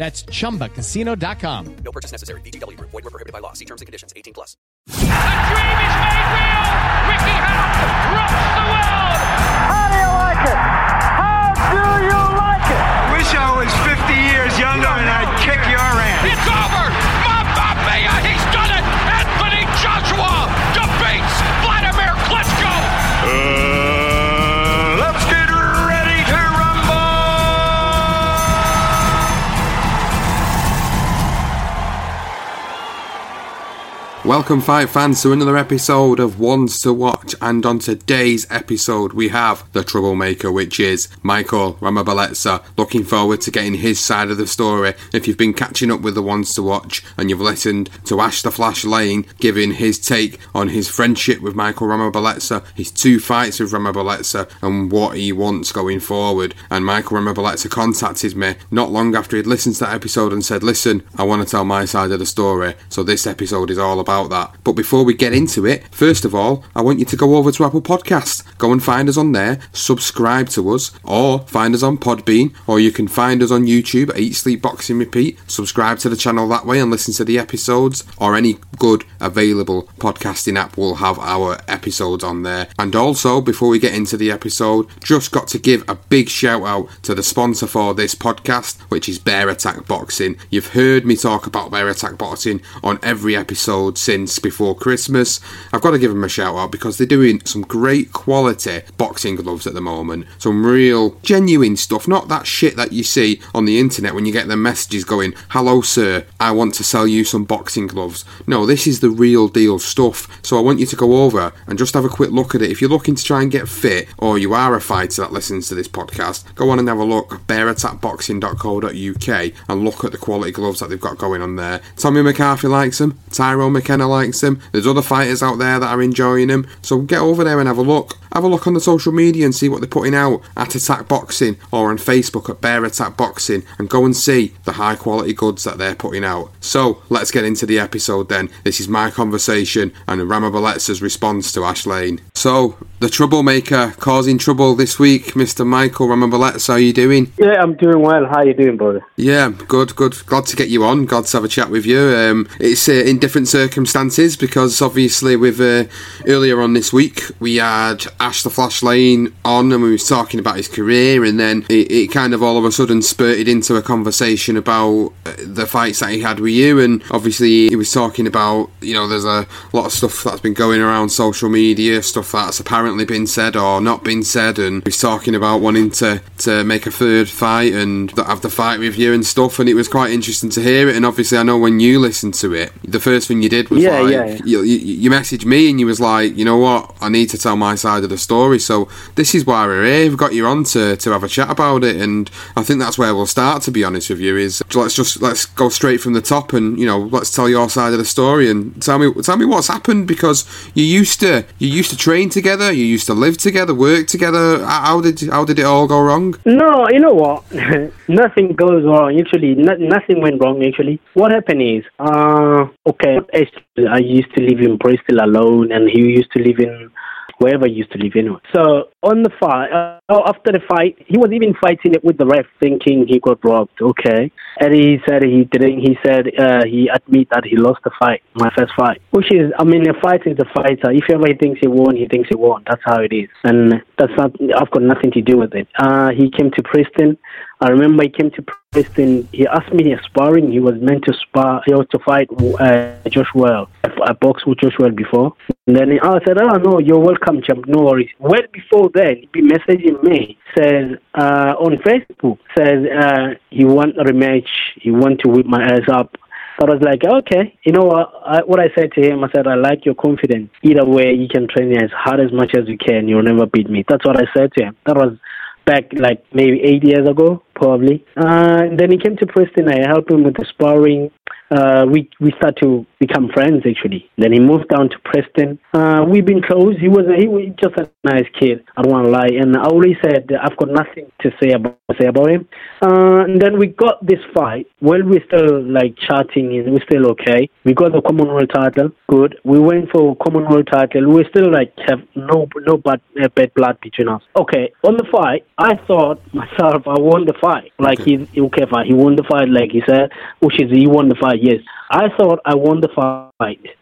That's chumbacasino.com. No purchase necessary. VGW Group. Void were prohibited by law. See terms and conditions. 18 plus. The dream is made real. Ricky Hatton rocks the world. How do you like it? How do you like it? I wish I was 50 years younger and I'd kick your ass. It's over. Welcome, fight fans, to another episode of Ones to Watch. And on today's episode, we have the troublemaker, which is Michael Ramabeletsa. Looking forward to getting his side of the story. If you've been catching up with the Ones to Watch and you've listened to Ash the Flash Lane giving his take on his friendship with Michael Ramabeletsa, his two fights with Ramabeletsa, and what he wants going forward. And Michael Ramabeletsa contacted me not long after he'd listened to that episode and said, Listen, I want to tell my side of the story. So this episode is all about that. But before we get into it, first of all, I want you to go over to Apple Podcasts. Go and find us on there, subscribe to us, or find us on Podbean, or you can find us on YouTube at Eat Sleep Boxing Repeat. Subscribe to the channel that way and listen to the episodes, or any good available podcasting app will have our episodes on there. And also, before we get into the episode, just got to give a big shout out to the sponsor for this podcast, which is Bear Attack Boxing. You've heard me talk about Bear Attack Boxing on every episode since before Christmas. I've got to give them a shout out because they're doing some great quality boxing gloves at the moment. Some real genuine stuff, not that shit that you see on the internet when you get the messages going, Hello, sir, I want to sell you some boxing gloves. No, this is the real deal stuff. So I want you to go over and just have a quick look at it. If you're looking to try and get fit, or you are a fighter that listens to this podcast, go on and have a look at bearattackboxing.co.uk and look at the quality gloves that they've got going on there. Tommy McCarthy likes them, Tyrone McKenna likes them, there's other fighters out there that are enjoying them. So get over there and have a look. Have a look on the social media and see what they're putting out at Attack Boxing or on Facebook at Bear Attack Boxing and go and see the high quality goods that they're putting out. So let's get into the episode then. This is my conversation and Rama Ramabeletsa's response to Ash Lane. So, the troublemaker causing trouble this week, Mr. Michael Rama Ramabeletsa, how are you doing? Yeah, I'm doing well. How are you doing, brother? Yeah, good, good. Glad to get you on. Glad to have a chat with you. Um, it's uh, in different circumstances because obviously with uh, earlier on this week we had Ash the Flash Lane on and we was talking about his career and then it, it kind of all of a sudden spurted into a conversation about uh, the fights that he had with you and obviously he was talking about you know there's a lot of stuff that's been going around social media stuff that's apparently been said or not been said and he's talking about wanting to to make a third fight and have the fight with you and stuff and it was quite interesting to hear it and obviously I know when you listened to it the first thing you did was Yeah, like yeah, yeah. You, you, you messaged me and you was like you know what I need to tell my side of the the story. So this is why we're here. We've got you on to, to have a chat about it, and I think that's where we'll start. To be honest with you, is let's just let's go straight from the top, and you know, let's tell your side of the story, and tell me tell me what's happened because you used to you used to train together, you used to live together, work together. How did how did it all go wrong? No, you know what? nothing goes wrong. Actually, no, nothing went wrong. Actually, what happened is, uh, okay, I used to live in Bristol alone, and he used to live in wherever he used to live anyway. So on the fight, uh, after the fight, he was even fighting it with the ref, thinking he got robbed. Okay, and he said he didn't. He said uh, he admit that he lost the fight, my first fight. Which is, I mean, a fight is a fighter. If ever he thinks he won, he thinks he won. That's how it is, and that's not. I've got nothing to do with it. Uh, he came to Preston. I remember he came to Preston. He asked me a sparring. He was meant to spar. He was to fight uh, Josh Wale. I boxed with Josh Wale before. And then I said, "Oh no, you're welcome, champ. No worries." Well before then, he be messaging me says uh, on Facebook says uh, he want a rematch. He want to whip my ass up. I was like, okay, you know what? I, what I said to him, I said, I like your confidence. Either way, you can train as hard as much as you can. You'll never beat me. That's what I said to him. That was back like maybe eight years ago, probably. Uh, then he came to Preston. I helped him with the sparring. Uh, we we start to become friends actually. Then he moved down to Preston. Uh, we've been close. He was he was just a nice kid. I don't want to lie. And I always said I've got nothing to say about say about him. Uh, and then we got this fight. Well, we're still like chatting and we're still okay. We got the Commonwealth title. Good. We went for Commonwealth title. We still like have no no bad uh, bad blood between us. Okay. On the fight, I thought myself I won the fight. Like okay. he okay fine. He won the fight like he said, which is he won the fight. Yes. I thought I won the fight.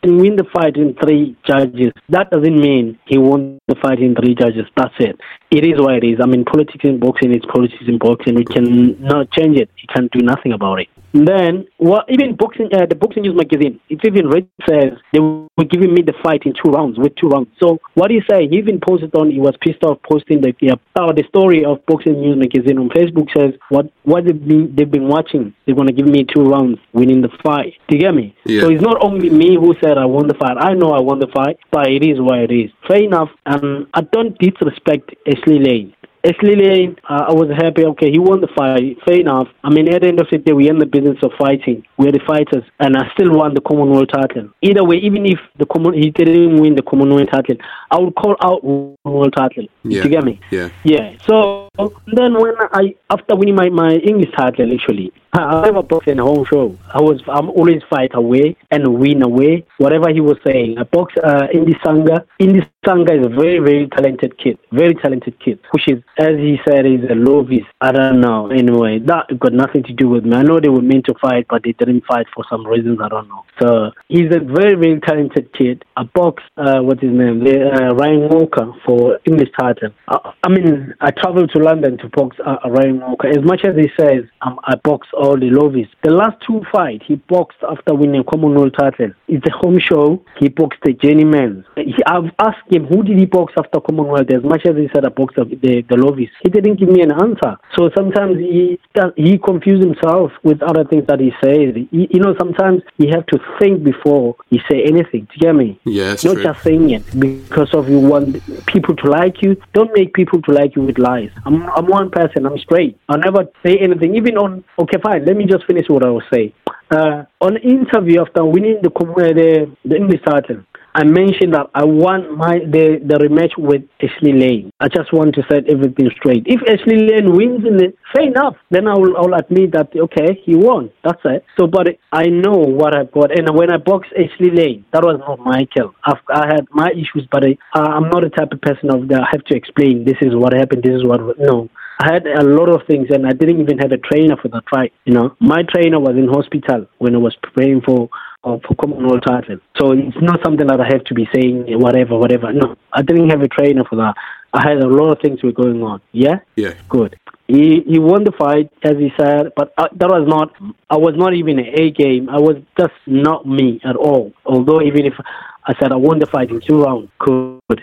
And win the fight in three judges. That doesn't mean he won the fight in three judges. That's it. It is what it is. I mean, politics in boxing is politics in boxing. We can not change it. You can't do nothing about it. Then, well, even boxing, uh, the Boxing News magazine, it even says they were giving me the fight in two rounds, with two rounds. So, what he say? He even posted on, he was pissed off posting the uh, the story of Boxing News magazine on Facebook says, what what they've been, they've been watching, they're going to give me two rounds winning the fight. Do you get me? Yeah. So, it's not only me who said I won the fight. I know I won the fight, but it is what it is. Fair enough. And I don't disrespect Ashley Lane. Ashley Lane, uh, I was happy. Okay, he won the fight. Fair enough. I mean, at the end of the day, we're in the business of fighting. We're the fighters, and I still won the Commonwealth title. Either way, even if the common he didn't win the Commonwealth title, I would call out Commonwealth title. Yeah. You get me? Yeah. Yeah. So then when I after winning my, my English title, actually, I never boxed in a home show. I was I'm always fight away and win away. Whatever he was saying, I box uh, Indy Sanga. Indy Sanga is a very very talented kid, very talented kid. Which is, as he said, is a novice. I don't know. Anyway, that got nothing to do with me. I know they were meant to fight, but they didn't fight for some reasons. I don't know. So he's a very very talented kid. I box uh, what's his name, uh, Ryan Walker for English title. I, I mean, I traveled to London to box uh, Ryan Walker. As much as he says um, I box all the lovies. The last two fights he boxed after winning Commonwealth title. It's a home show. He boxed the journeyman. I've asked him who did he box after Commonwealth. As much as he said I boxed the the lovies, he didn't give me an answer. So sometimes he he confused himself with other things that he says. He, you know, sometimes you have to think before you say anything. Do you get me? Yes. Not just saying it because of you want people to like you. Don't make people to like you with lies. I'm I'm one person. I'm straight. I never say anything, even on okay fine. Let me just finish what I was saying. Uh, on interview after winning the the, the English title, I mentioned that I want my the, the rematch with Ashley Lane. I just want to set everything straight. If Ashley Lane wins in it, fair enough. Then I will I'll admit that okay, he won. That's it. So, but I know what I've got. And when I boxed Ashley Lane, that was not Michael. I've, I had my issues, but I, I'm not the type of person of that I have to explain. This is what happened. This is what no. I had a lot of things, and I didn't even have a trainer for the fight. You know, my trainer was in hospital when I was preparing for uh, for Commonwealth title. So it's not something that I have to be saying whatever, whatever. No, I didn't have a trainer for that. I had a lot of things were going on. Yeah. Yeah. Good. He he won the fight as he said, but uh, that was not. I was not even an A game. I was just not me at all. Although even if I said I won the fight in two rounds, good.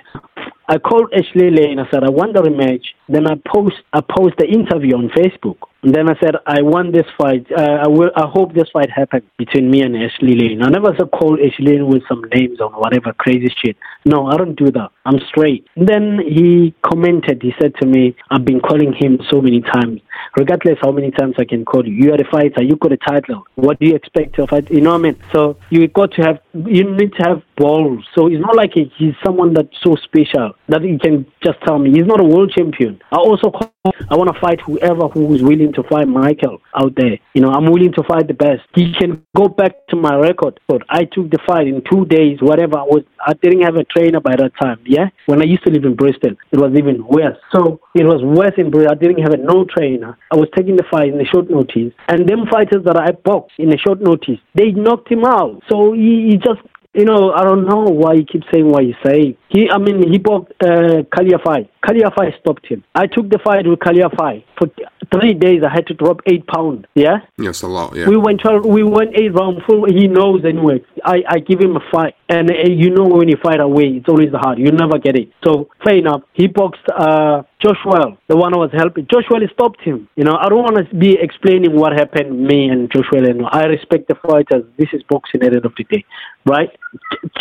I called Ashley Lane. I said I want the rematch. Then I post I post the interview on Facebook. And then I said, I want this fight. Uh, I will. I hope this fight happens between me and Ashley Lane. I never said call Ashley Lane with some names or whatever crazy shit. No, I don't do that. I'm straight. And then he commented. He said to me, I've been calling him so many times. Regardless how many times I can call you, you are a fighter. You got a title. What do you expect to fight? You know what I mean? So you got to have. You need to have So it's not like he's someone that's so special that he can just tell me. He's not a world champion. I also call, I want to fight whoever who is willing to fight Michael out there. You know, I'm willing to fight the best. He can go back to my record. But I took the fight in two days, whatever. I was I didn't have a trainer by that time. Yeah, when I used to live in Bristol, it was even worse. So it was worse in Bristol. I didn't have a no trainer. I was taking the fight in a short notice, and them fighters that I boxed in a short notice, they knocked him out. So he, he just you know, I don't know why he keeps saying what he's saying. He, I mean, he boxed uh, Kal Yafai. Kaliafai stopped him. I took the fight with Kal Yafai. For three days, I had to drop eight pounds. Yeah? Yes, a lot, yeah. We went 12, we went eight rounds full. He knows anyway. I, I give him a fight. And uh, you know when you fight away, it's always hard. You never get it. So, fair enough. He boxed uh, Joshua, the one I was helping. Joshua stopped him. You know, I don't want to be explaining what happened me and Joshua. I respect the fighters. This is boxing at the end of the day, right?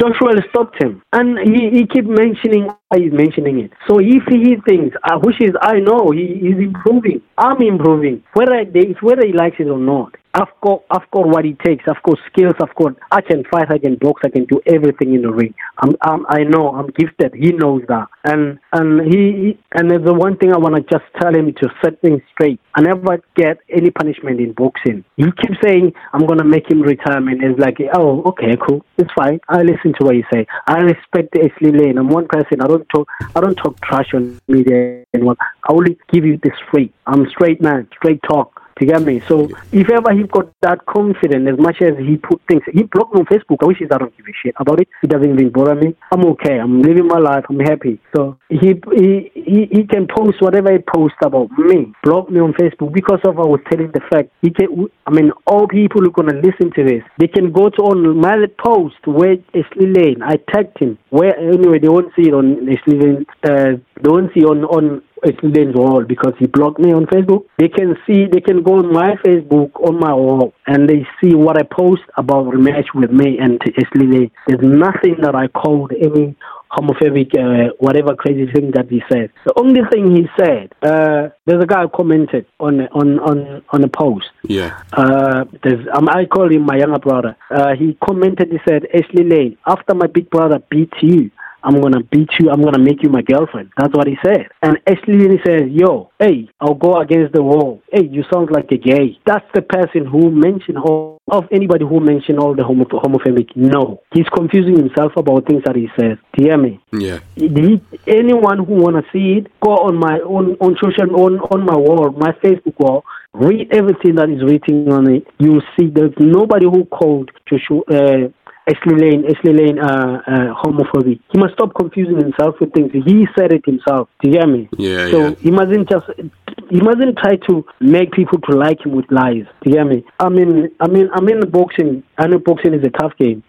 Joshua stopped him, and he, he kept mentioning he's mentioning it. So if he thinks, uh, which is I know he is improving, I'm improving, whether they, whether he likes it or not. I've got, I've got what it takes. I've got skills. I've got, I can fight. I can box. I can do everything in the ring. I'm, I'm I know. I'm gifted. He knows that. And and he, and the one thing I want to just tell him to set things straight. I never get any punishment in boxing. He keeps saying I'm gonna make him retirement. It's like, oh, okay, cool. It's fine. I listen to what you say. I respect Ashley Lane. I'm one person. I don't talk. I don't talk trash on media. Anyone. I only give you the straight. I'm straight man. Straight talk. You get me? So if ever he got that confident, as much as he put things, he blocked me on Facebook. I wish he don't give a shit about it. It doesn't even bother me. I'm okay. I'm living my life. I'm happy. So he he he, he can post whatever he posts about me. Block me on Facebook because of I was telling the fact. He can. I mean, all people who gonna listen to this, they can go to on my post where Ashley Lane. I tagged him. Where anyway, they won't see it on Ashley Lane. Uh, they won't see on on Ashley wall because he blocked me on Facebook. They can see, they can go on my Facebook on my wall and they see what I post about rematch with me and Ashley There's nothing that I called any homophobic, uh, whatever crazy thing that he said. The only thing he said, uh, there's a guy who commented on on on on a post. Yeah. Uh, there's um, I call him my younger brother. Uh, he commented. He said, Ashley Lane, after my big brother beat you, I'm gonna beat you. I'm gonna make you my girlfriend. That's what he said. And Ashley says, "Yo, hey, I'll go against the wall. Hey, you sound like a gay." That's the person who mentioned all of anybody who mentioned all the homo- homophobic. No, he's confusing himself about things that he says. Do you hear me? Yeah. He, anyone who wanna see it, go on my on on social on on my wall, my Facebook wall. Read everything that is written on it. You'll see there's nobody who called Joshua. Uh, Ashley Lane, Ashley Lane, uh, uh, homophobic. He must stop confusing himself with things. He said it himself. Do you hear me? Yeah, so yeah. he mustn't just he mustn't try to make people to like him with lies. Do you hear me? I mean, I mean, I'm in boxing. I know boxing is a tough game.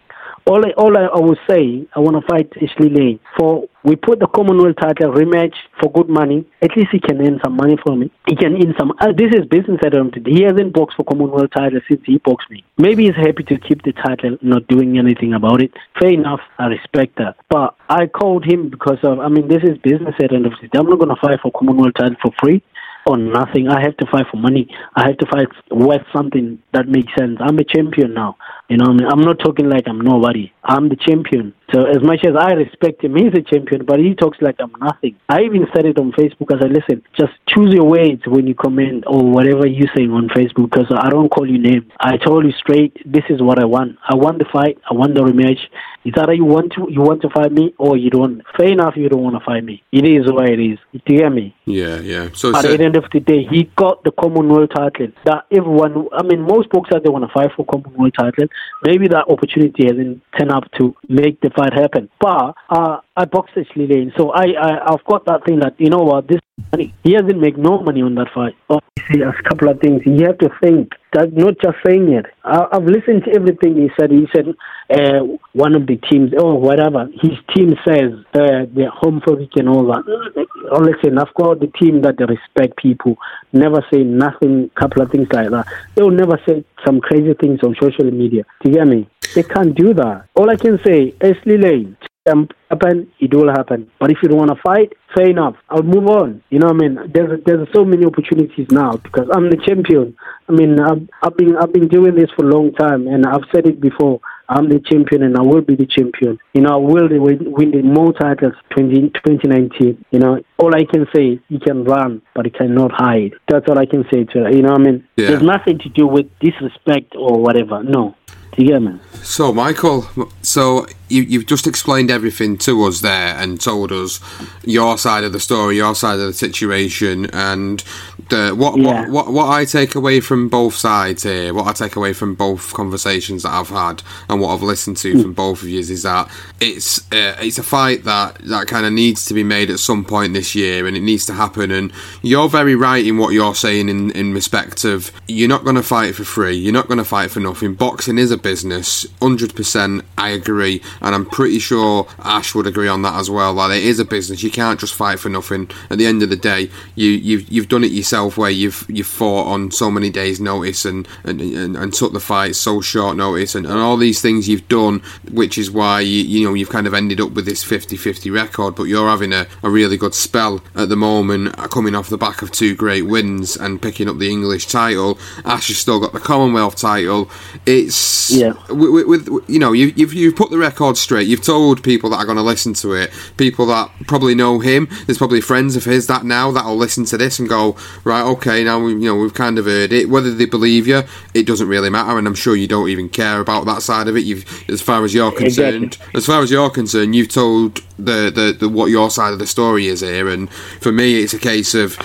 All I, all I, I will say, I want to fight Ashley Lane for we put the Commonwealth title rematch for good money. At least he can earn some money from it. He can earn some. Uh, this is business at him. He hasn't boxed for Commonwealth title since he boxed me. Maybe he's happy to keep the title, not doing anything about it. Fair enough. I respect that. But I called him because of. I mean, this is business at end of the day. I'm not going to fight for Commonwealth title for free or nothing. I have to fight for money. I have to fight worth something that makes sense. I'm a champion now. You know, I mean, I'm not talking like I'm nobody. I'm the champion. So as much as I respect him, he's a champion, but he talks like I'm nothing. I even said it on Facebook. I said, listen, just choose your words when you comment or whatever you're saying on Facebook, because I don't call you names. I told you straight, this is what I want. I want the fight. I want the rematch. It's either you want to you want to fight me or you don't. Fair enough, you don't want to fight me. It is what it is. Do you hear me? Yeah, yeah. So at the end of the day, he got the Commonwealth title. That everyone, I mean, most boxers they want to fight for Commonwealth title. Maybe that opportunity hasn't turned up to make the fight happen. But uh, I boxed Ashley Lane, so I, I I've got that thing that you know what this money he hasn't made no money on that fight. Obviously, a couple of things you have to think Not just saying it. I, I've listened to everything he said. He said uh, one of the teams or whatever his team says uh, they're homophobic and all that. Oh, listen, I've got the team that respect people. Never say nothing. Couple of things like that. They'll never say some crazy things on social media. Do you hear me? They can't do that. All I can say, Ashley Lane, um, happen, it will happen. But if you don't want to fight, fair enough. I'll move on. You know what I mean? There's there's so many opportunities now because I'm the champion. I mean, I've, I've been I've been doing this for a long time, and I've said it before. I'm the champion, and I will be the champion. You know, I will win, win the more titles 20, 2019. You know, all I can say, you can run, but you cannot hide. That's all I can say to her. You know what I mean? Yeah. There's nothing to do with disrespect or whatever. No. Do you get me? So, Michael, so you, you've just explained everything to us there and told us your side of the story, your side of the situation, and the, what, Yeah. what what what I take away from both sides here, what I take away from both conversations that I've had, and what I've listened to from both of you is that it's uh, it's a fight that that kind of needs to be made at some point this year, and it needs to happen. And you're very right in what you're saying in in respect of you're not going to fight for free, you're not going to fight for nothing. Boxing is a business, hundred percent. I agree, and I'm pretty sure Ash would agree on that as well. That it is a business. You can't just fight for nothing. At the end of the day, you you've you've done it yourself, where you've you've fought on so many days' notice and and, and, and took the fight so short notice, and, and all these things you've done, which is why you you know you've kind of ended up with this 50-50 record. But you're having a, a really good spell at the moment, coming off the back of two great wins and picking up the English title. Ash has still got the Commonwealth title. It's Yeah. with, with, with you know you, you've you've put the record straight. You've told people that are going to listen to it, people that probably know him. There's probably friends of his that now that'll listen to this and go right, okay, now we you know we've kind of heard it. Whether they believe you, it doesn't really matter, and I'm sure you don't even care about that side of it. You've as far as you're concerned, Exactly. as far as you're concerned, you've told the, the, the what your side of the story is here, and for me, it's a case of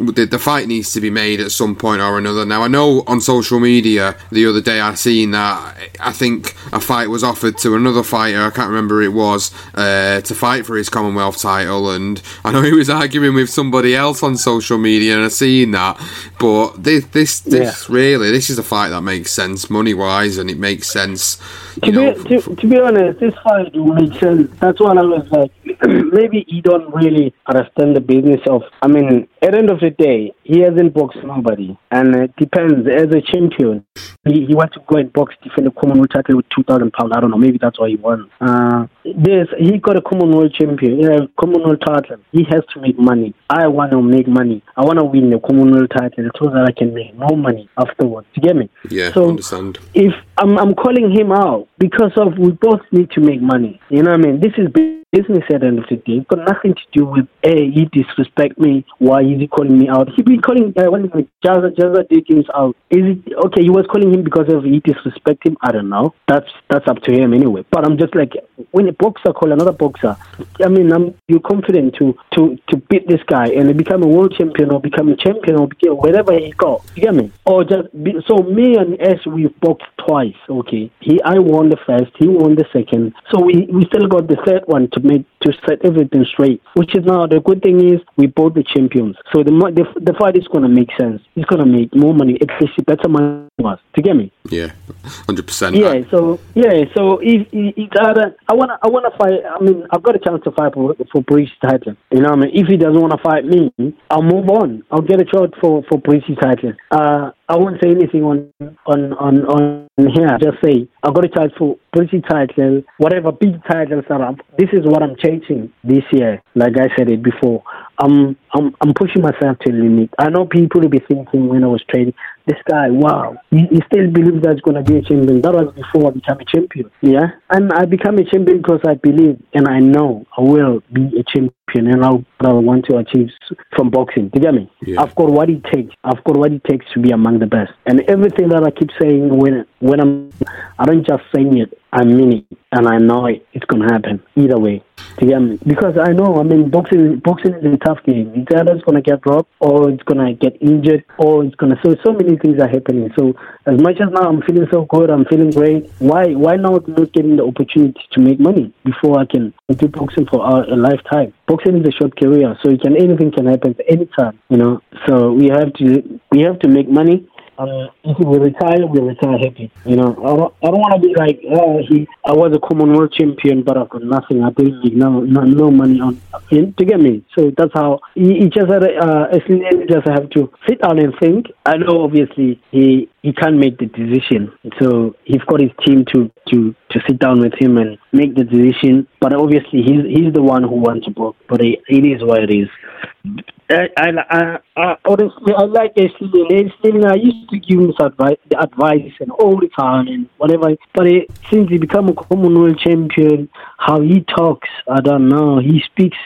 the, the fight needs to be made at some point or another. Now, I know on social media the other day I seen that I think a fight was offered to another fighter. I can't remember who it was uh, to fight for his Commonwealth title, and I know he was arguing with somebody else on social media, and I seen that. But this this, this really this is a fight that makes sense money wise, and it makes sense. To know, be, to, to be honest, this fight will make sense. That's what I was like. Maybe he don't really understand the business of. I mean, at the end of the day, he hasn't boxed nobody, and it depends. As a champion, he, he wants to go and box, defend a Commonwealth title with two thousand pounds. I don't know. Maybe that's why he won. Uh, this he got a Commonwealth champion, yeah, Commonwealth title. He has to make money. I want to make money. I want to win the Commonwealth title so that I can make more money afterwards. You get me? yeah, So- understand. if I'm, I'm calling him out because of we both need to make money. You know what I mean? This is business at the end of the day. It's got nothing to do with, hey, he disrespect me. Why is he calling me out? He been calling, uh, when Jazza, Jazza Dickens out. Is it, okay, he was calling him because of he disrespect him? I don't know. That's, that's up to him anyway. But I'm just like, when a boxer call another boxer, I mean, I'm, you're confident to, to, to beat this guy and become a world champion or become a champion or become wherever he go. You get me? Or just be, so me and S, we boxed twice. Okay, he I won the first, he won the second. So we we still got the third one to make to set everything straight. Which is now the good thing is we both the champions. So the the, the fight is gonna make sense. It's gonna make more money, least better money to us. To get me? Yeah, hundred percent. Yeah, so yeah, so if, if it's either I wanna I wanna fight. I mean, I've got a chance to fight for for British title. You know, what I mean, if he doesn't want to fight me, I'll move on. I'll get a shot for for British title. Uh, I won't say anything on on on on here. Just say I got a chance for British title, whatever big titles are up. This is what I'm chasing this year. Like I said it before, I'm I'm I'm pushing myself to the limit. I know people will be thinking when I was training, this guy, wow, he, he still believes that's going to be a champion. That was before I became a champion. Yeah, and I become a champion because I believe and I know I will be a champion and I'll, I want to achieve from boxing. Do you get me? Yeah. I've got what it takes. I've got what it takes to be among the best. And everything that I keep saying when when I'm, I don't just saying it. I mean it, and I know it. It's gonna happen either way. Do you get me? Because I know. I mean, boxing boxing is a tough game. It's either it's gonna get dropped, or it's gonna get injured, or it's gonna. So so many things are happening. So as much as now I'm feeling so good, I'm feeling great. Why why not not getting the opportunity to make money before I can do boxing for a, a lifetime? Boxing is a short career, so it can anything can happen at any time. You know. So we have to we have to make money. If we retire, we retire happy. You know, I don't, I don't want to be like, oh, he, I was a Commonwealth champion, but I've got nothing. I didn't make no, no, no money on. him To get me, so that's how he, he just had. Uh, SLA just have to sit down and think. I know, obviously, he he can't make the decision, so he's got his team to to to sit down with him and make the decision. But obviously, he's he's the one who wants to book. But it, it is what it is. I, I, I, honestly, I like Ashley. I used to give him advice, advice and all the time and whatever. But it, since he become a Commonwealth champion, how he talks, I don't know. He speaks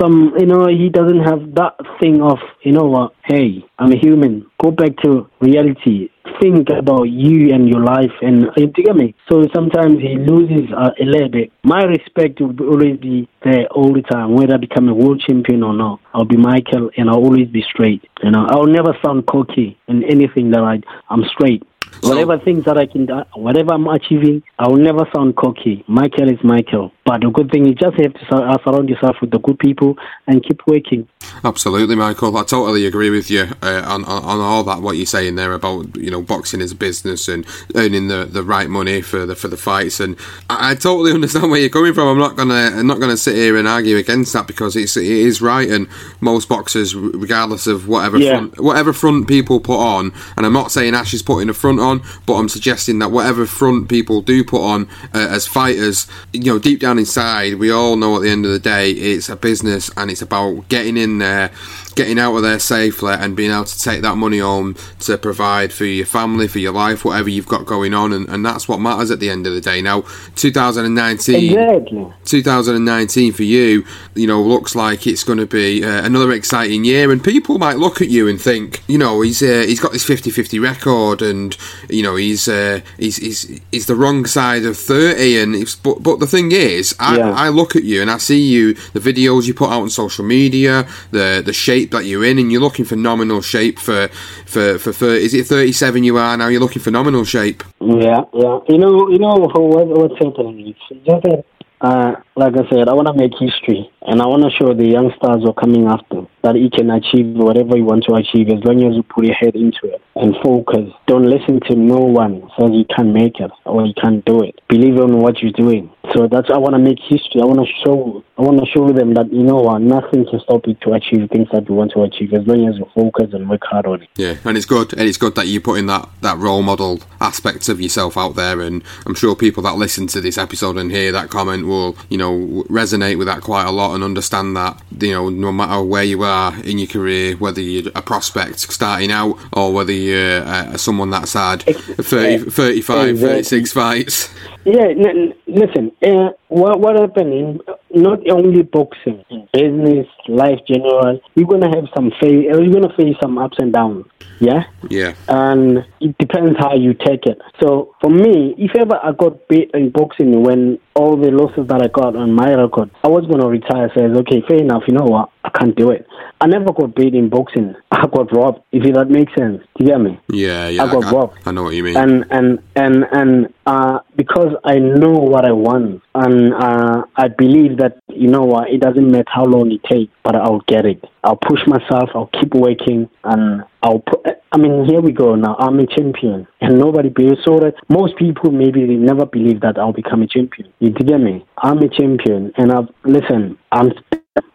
some, you know, he doesn't have that thing of, you know what, hey, I'm a human. Go back to reality. Think about you and your life and you get me? So sometimes he loses uh, a little bit. My respect will always be there all the time whether i become a world champion or not. I'll be michael and i'll always be straight. You know i'll never sound cocky in anything that i i'm straight Whatever things that I can, do, whatever I'm achieving, I will never sound cocky. Michael is Michael. But the good thing is just have to surround yourself with the good people and keep working. Absolutely, Michael. I totally agree with you uh, on, on, on all that. What you're saying there about you know boxing is a business and earning the, the right money for the for the fights, and I, I totally understand where you're coming from. I'm not gonna I'm not gonna sit here and argue against that because it's it is right, and most boxers, regardless of whatever yeah. front, whatever front people put on, and I'm not saying Ash is putting a front on, but I'm suggesting that whatever front people do put on uh, as fighters, you know, deep down inside, we all know at the end of the day, it's a business and it's about getting in there getting out of there safely and being able to take that money home to provide for your family, for your life, whatever you've got going on, and, and that's what matters at the end of the day. Now, 2019, exactly. 2019 for you, you know, looks like it's going to be uh, another exciting year, and people might look at you and think, you know, he's uh, he's got this 50-50 record, and you know, he's uh, he's, he's he's the wrong side of 30, and but but the thing is, I, yeah. I look at you and I see you, the videos you put out on social media, the the shape shape that you're in, and you're looking for nominal shape for for for, for is it 37 you are now? You're looking for nominal shape. Yeah, yeah. You know, you know what, what's happening? It's just that, uh, like I said, I want to make history, and I want to show the youngsters who are coming after that you can achieve whatever you want to achieve as long as you put your head into it and focus. Don't listen to no one says you can't make it or you can't do it. Believe in what you're doing. So that's I want to make history. I want to show I want to show them that you know what nothing can stop you to achieve things that you want to achieve as long as you focus and work hard on it. Yeah, and it's good and it's good that you put in that that role model aspect of yourself out there. And I'm sure people that listen to this episode and hear that comment will you know resonate with that quite a lot and understand that you know no matter where you are in your career, whether you're a prospect starting out or whether you're uh, someone that's had 30, 35, exactly. 36 fights. Yeah, n- listen, uh, what what happened in not only boxing, business, life general, you're gonna have some face, you're gonna face some ups and downs. Yeah. Yeah. And it depends how you take it. So for me, if ever I got beat in boxing when all the losses that I got on my record, I was gonna retire. Says, okay, fair enough. You know what? I can't do it. I never got beat in boxing. I got robbed. If that makes sense, do you get me? Yeah, yeah. I got I, robbed. I know what you mean. And and and and uh, because I know what I want, and uh, I believe that you know what, it doesn't matter how long it takes, but I'll get it. I'll push myself. I'll keep working, and I'll put. I mean, here we go now. I'm a champion, and nobody believes. So that most people maybe they never believe that I'll become a champion. You get me? I'm a champion, and I've listen. I'm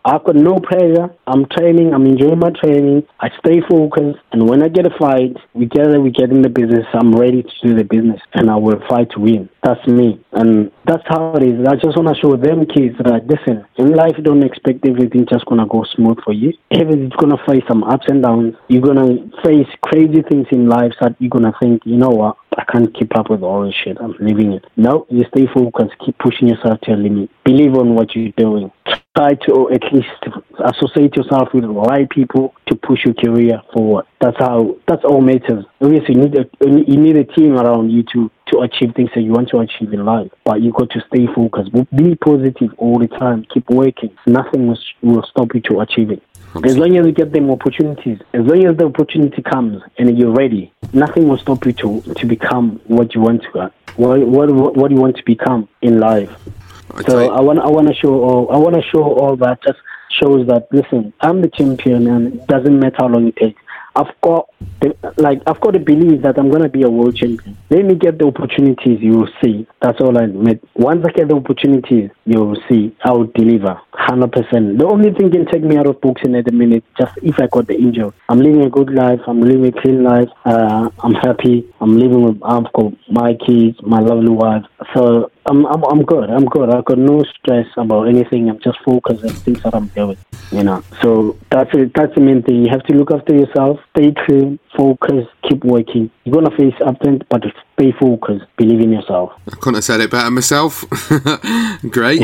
I've got no pressure. I'm training. I'm enjoying my training. I stay focused. And when I get a fight, we get it, we get in the business. I'm ready to do the business and I will fight to win. That's me. And that's how it is. I just want to show them kids that, listen, in life, don't expect everything just to go smooth for you. Everything's to face some ups and downs. You're to face crazy things in life that you're to think, you know what? I can't keep up with all this shit. I'm leaving it. No, you stay focused. Keep pushing yourself to your limit. Believe on what you're doing try to at least associate yourself with the right people to push your career forward. That's how. That's all matters. Obviously, you need a you need a team around you to to achieve things that you want to achieve in life. But you got to stay focused. Be positive all the time. Keep working. Nothing will, will stop you to achieve it. As long as you get them opportunities, as long as the opportunity comes and you're ready, nothing will stop you to, to become what you want to, uh, what, what, what you want to become in life. So I want I want to show all I want to show all that just shows that listen I'm the champion and it doesn't matter how long it takes I've got the, like I've got the belief that I'm gonna be a world champion. Let me get the opportunities. You will see. That's all I admit. Once I get the opportunities, you will see. I will deliver, hundred percent. The only thing can take me out of boxing at the minute, just if I got the injury. I'm living a good life. I'm living a clean life. Uh, I'm happy. I'm living with. I've got my kids, my lovely wife. So I'm, I'm, I'm good. I'm good. I've got no stress about anything. I'm just focused on things that I'm doing. You know. So that's it. That's the main thing. You have to look after yourself. Stay clean. Focus. Keep working. You're gonna face upturns, but stay focused. Believe in yourself. I couldn't have said it better myself. great.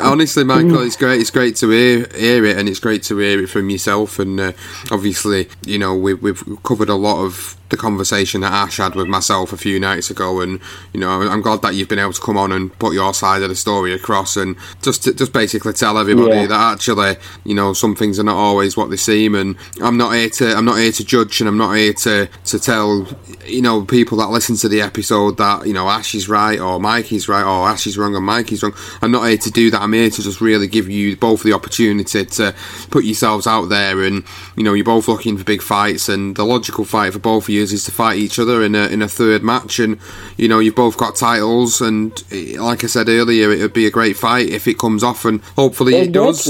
Honestly, Michael, it's great. It's great to hear, hear it, and it's great to hear it from yourself. And uh, obviously, you know, we've, we've covered a lot of the conversation that Ash had with myself a few nights ago, and you know, I'm glad that you've been able to come on and put your side of the story across, and just to, just basically tell everybody Yeah. that actually, you know, some things are not always what they seem, and I'm not here to I'm not here to judge, and I'm not here to to tell you know people that listen to the episode that you know Ash is right or Mikey's right or Ash is wrong and Mikey's wrong. I'm not here to do that. I'm here to just really give you both the opportunity to put yourselves out there, and you know, you're both looking for big fights, and the logical fight for both of you is to fight each other in a in a third match, and you know, you've both got titles, and eh, like I said earlier, it would be a great fight if it comes off, and hopefully it does.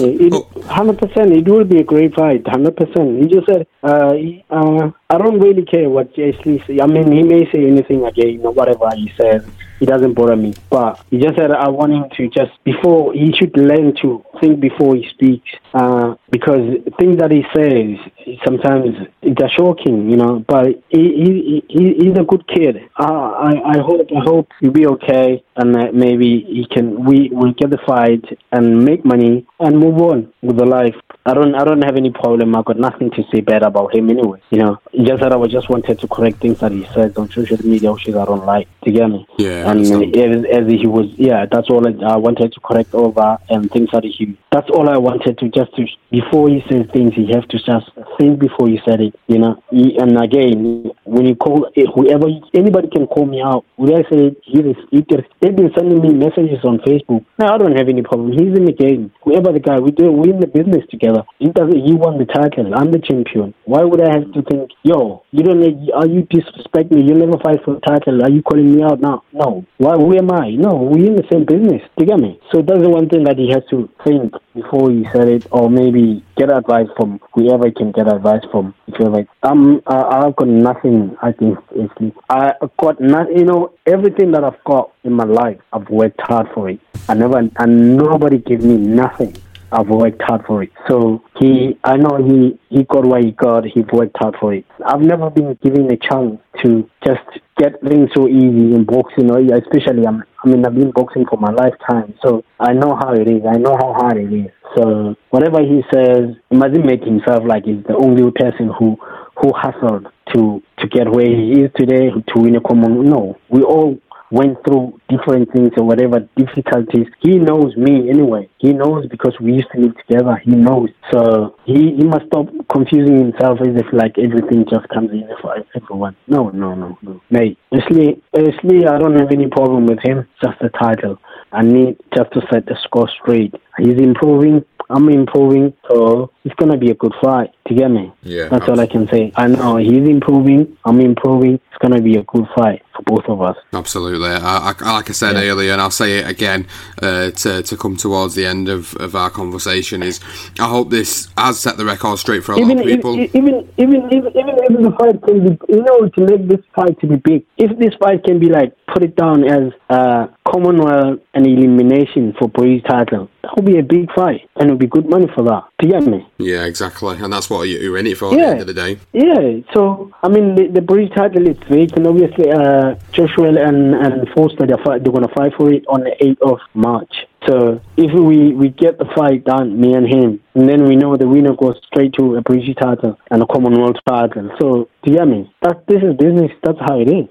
Hundred percent. It will be a great fight. Hundred percent. He just said, uh, uh, "I don't really care what Ashley say. I mean, he may say anything again or whatever he says. It doesn't bother me. But he just said, I want him to just before he should learn to think before he speaks, uh, because things that he says sometimes it's shocking, you know. But he, he, he he's a good kid. Uh, I I hope I hope he'll be okay, and maybe he can we we get the fight and make money and move on with the life. I don't I don't have any problem. I got nothing to say bad about him anyway. You know, just that I just wanted to correct things that he said on social media, which I don't like. Do you get me? Yeah, and as, as he was, yeah, that's all I, I wanted to correct over and things that he. That's all I wanted to just to before he says things, he have to just think before he said it. You know, he, and again, when you call eh, whoever, anybody can call me out. When I say he is, they've been sending me messages on Facebook. No, I don't have any problem. He's in the game. Whoever the guy, we do, we're in the business together. He doesn't. He won the title. I'm the champion. Why would I have to think, yo, you don't, need- are you disrespect me? You never fight for the title. Are you calling me out now? No. Why? Who am I? No, we're in the same business. Do you get me? So that's the one thing that he has to think before he said it, or maybe get advice from whoever he can get advice from. If you're like, um, uh, I've got nothing. I think basically, I got not. You know, everything that I've got in my life, I've worked hard for it. I never, and nobody gave me nothing. I've worked hard for it. So he, I know he, he got what he got. He worked hard for it. I've never been given a chance to just get things so easy in boxing, or especially I'm, I mean, I've been boxing for my lifetime, so I know how it is. I know how hard it is. So whatever he says, he mustn't make himself like he's the only person who who hustled to to get where he is today to win a common. No, we all went through different things or whatever difficulties. He knows me anyway. He knows because we used to live together. He knows. So he, he must stop confusing himself as if like everything just comes in for everyone. No, no, no, no. Mate, honestly, honestly, I don't have any problem with him. Just the title. I need just to set the score straight. He's improving. I'm improving, so it's gonna be a good fight. Do you get me? Yeah, That's all I can say. I know he's improving. I'm improving. It's gonna be a good fight for both of us. Absolutely. I, I, like I said earlier, and I'll say it again uh, to, to come towards the end of, of our conversation, is I hope this has set the record straight for a even, lot of people. Even, even, even, even, even if the fight can be, you know, to make this fight to be big, if this fight can be like, put it down as uh, Commonwealth and elimination for British title, that would be a big fight, and it would be good money for that. Do you get me? yeah, exactly. And that's what you- you're in it for at the Yeah. end of the day. Yeah, so I mean the, the British title is vacant. Obviously, uh, Joshua and and Foster they're, fight, they're gonna fight for it on the eighth of March. So if we we get the fight done, me and him, and then we know the winner goes straight to a British title and a Commonwealth title. So do you get me? That this is business. That's how it is.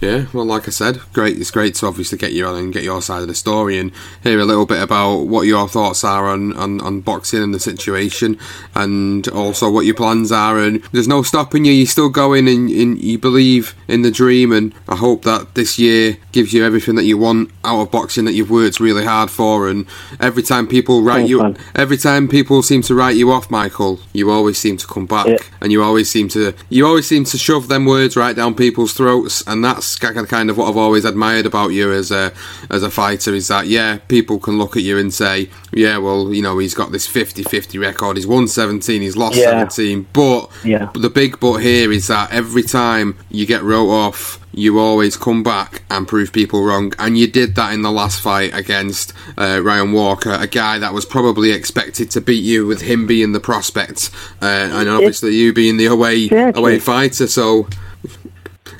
Yeah, well, like I said, great. It's great to obviously get you on and get your side of the story and hear a little bit about what your thoughts are on, on, on boxing and the situation, and also what your plans are. And there's no stopping you. You're still going, and, and you believe in the dream. And I hope that this year gives you everything that you want out of boxing that you've worked really hard for. And every time people write Thanks, you, man. every time people seem to write you off, Michael, you always seem to come back, Yeah. and you always seem to you always seem to shove them words right down people's throats, and that's ki- kind of what I've always admired about you as a as a fighter is that yeah, people can look at you and say yeah, well, you know, he's got this 50-50 record, he's won 17, he's lost Yeah. 17, but Yeah. the big but here is that every time you get wrote off, you always come back and prove people wrong. And you did that in the last fight against uh, Ryan Walker, a guy that was probably expected to beat you with him being the prospect, uh, and obviously you being the away Exactly. away fighter. So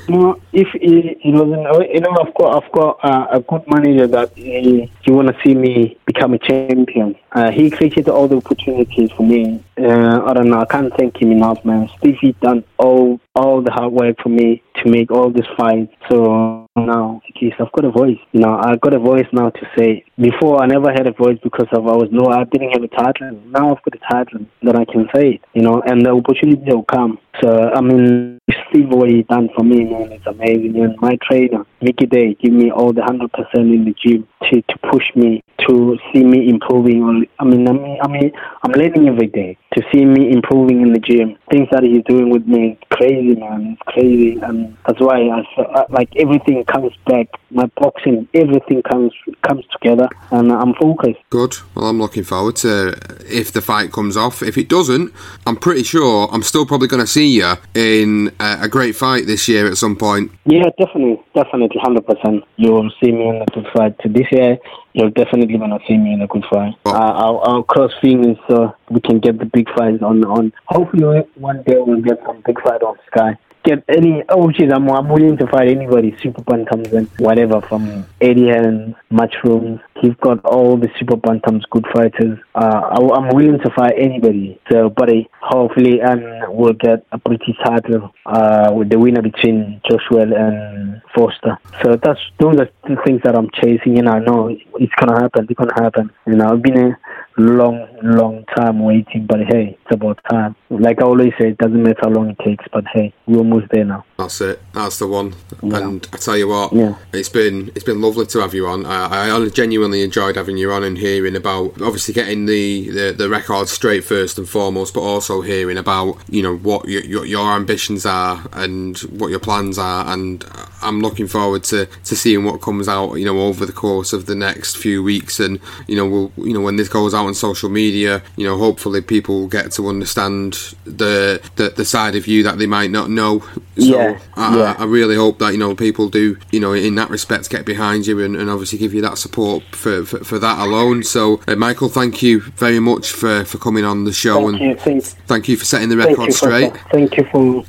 No, if he, he doesn't, you know, I've got, I've got uh, a good manager that he, he want to see me become a champion. Uh, he created all the opportunities for me. Uh, I don't know, I can't thank him enough, man. Stevie done all, all the hard work for me to make all this fight. So now, least I've got a voice. You know, I got a voice now to say. Before, I never had a voice because of I was no, I didn't have a title. Now I've got a title that I can say it. You know, and the opportunity will come. So I mean, Steve, what he done for me, man, it's amazing. And my trainer, Mickey Day, give me all the hundred percent in the gym to to push me to see me improving. On, I mean, I mean, I mean, I'm learning every day to see me improving in the gym. Things that he's doing with me, crazy, man. It's crazy, and that's why I, I uh, like everything comes back. My boxing, everything comes comes together, and I'm focused. Good. Well, I'm looking forward to if the fight comes off. If it doesn't, I'm pretty sure I'm still probably going to see you in a, a great fight this year at some point. Yeah, definitely, definitely, hundred percent. You'll see me in a good fight this year. You're definitely gonna see me in a good fight. Uh, I'll, I'll cross fingers so we can get the big fights on. On hopefully one day we'll get some big fight on Sky. Get any oh geez, I'm I'm willing to fight anybody. Super comes in, whatever from Eddie and Matchrooms. He's got all the super bantams, good fighters. Uh, I, I'm willing to fight anybody. So, buddy, hopefully, and we'll get a pretty title uh, with the winner between Joshua and Foster. So that's those are the things that I'm chasing, and I know it's gonna happen. It's gonna happen. You know, I've been a long, long time waiting, but hey, it's about time. Like I always say, it doesn't matter how long it takes, but hey, we're almost there now. That's it. That's the one. And I tell you what, Yeah. it's been it's been lovely to have you on. I, I genuinely enjoyed having you on and hearing about obviously getting the, the, the record straight first and foremost, but also hearing about you know what your, your your ambitions are and what your plans are. And I'm looking forward to, to seeing what comes out you know over the course of the next few weeks. And you know we'll you know when this goes out on social media, you know hopefully people will get to understand the the, the side of you that they might not know. So Yeah, I, yeah. I, really hope that you know people do you know in that respect get behind you and, and obviously give you that support for, for, for that alone. So uh, Michael, thank you very much for, for coming on the show Thank and you, thank, thank you for setting the thank record for straight. thank you for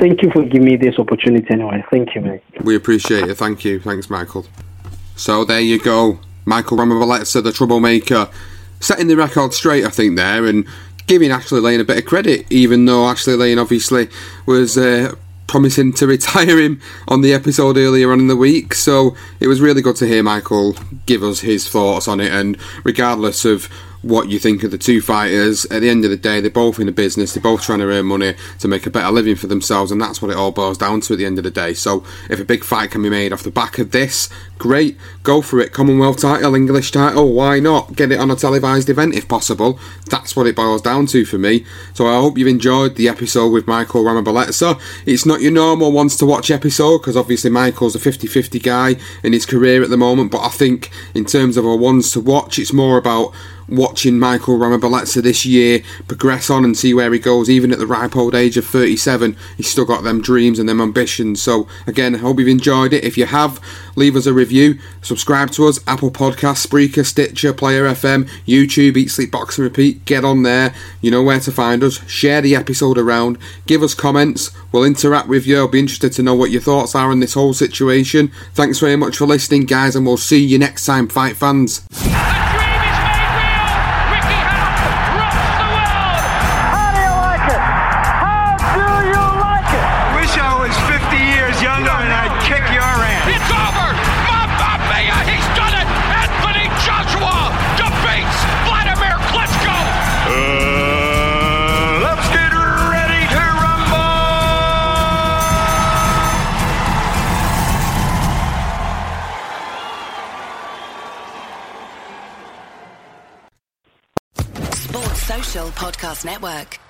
thank you for giving me this opportunity. Anyway, thank you, man. We appreciate it. Thank you. Thanks, Michael. So there you go. Michael Ramabeletsa, the troublemaker, setting the record straight, I think, there, and giving Ashley Lane a bit of credit, even though Ashley Lane obviously was uh, promising to retire him on the episode earlier on in the week. So it was really good to hear Michael give us his thoughts on it, and regardless of what you think of the two fighters. At the end of the day, they're both in the business, they're both trying to earn money to make a better living for themselves, and that's what it all boils down to at the end of the day. So, if a big fight can be made off the back of this, great, go for it. Commonwealth title, English title, why not? Get it on a televised event if possible. That's what it boils down to for me. So, I hope you've enjoyed the episode with Michael Ramabeletsa. It's not your normal ones to watch episode because obviously Michael's a 50 50 guy in his career at the moment, but I think in terms of a ones to watch, it's more about watching Michael Ramabeletsa this year progress on and see where he goes, even at the ripe old age of 37. He's still got them dreams and them ambitions. So, again, I hope you've enjoyed it. If you have, leave us a review, subscribe to us, Apple Podcasts, Spreaker, Stitcher, Player FM, YouTube, Eat, Sleep, Box and Repeat. Get on there. You know where to find us. Share the episode around. Give us comments. We'll interact with you. I'll be interested to know what your thoughts are on this whole situation. Thanks very much for listening, guys, and we'll see you next time, fight fans. Podcast Network.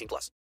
18 plus.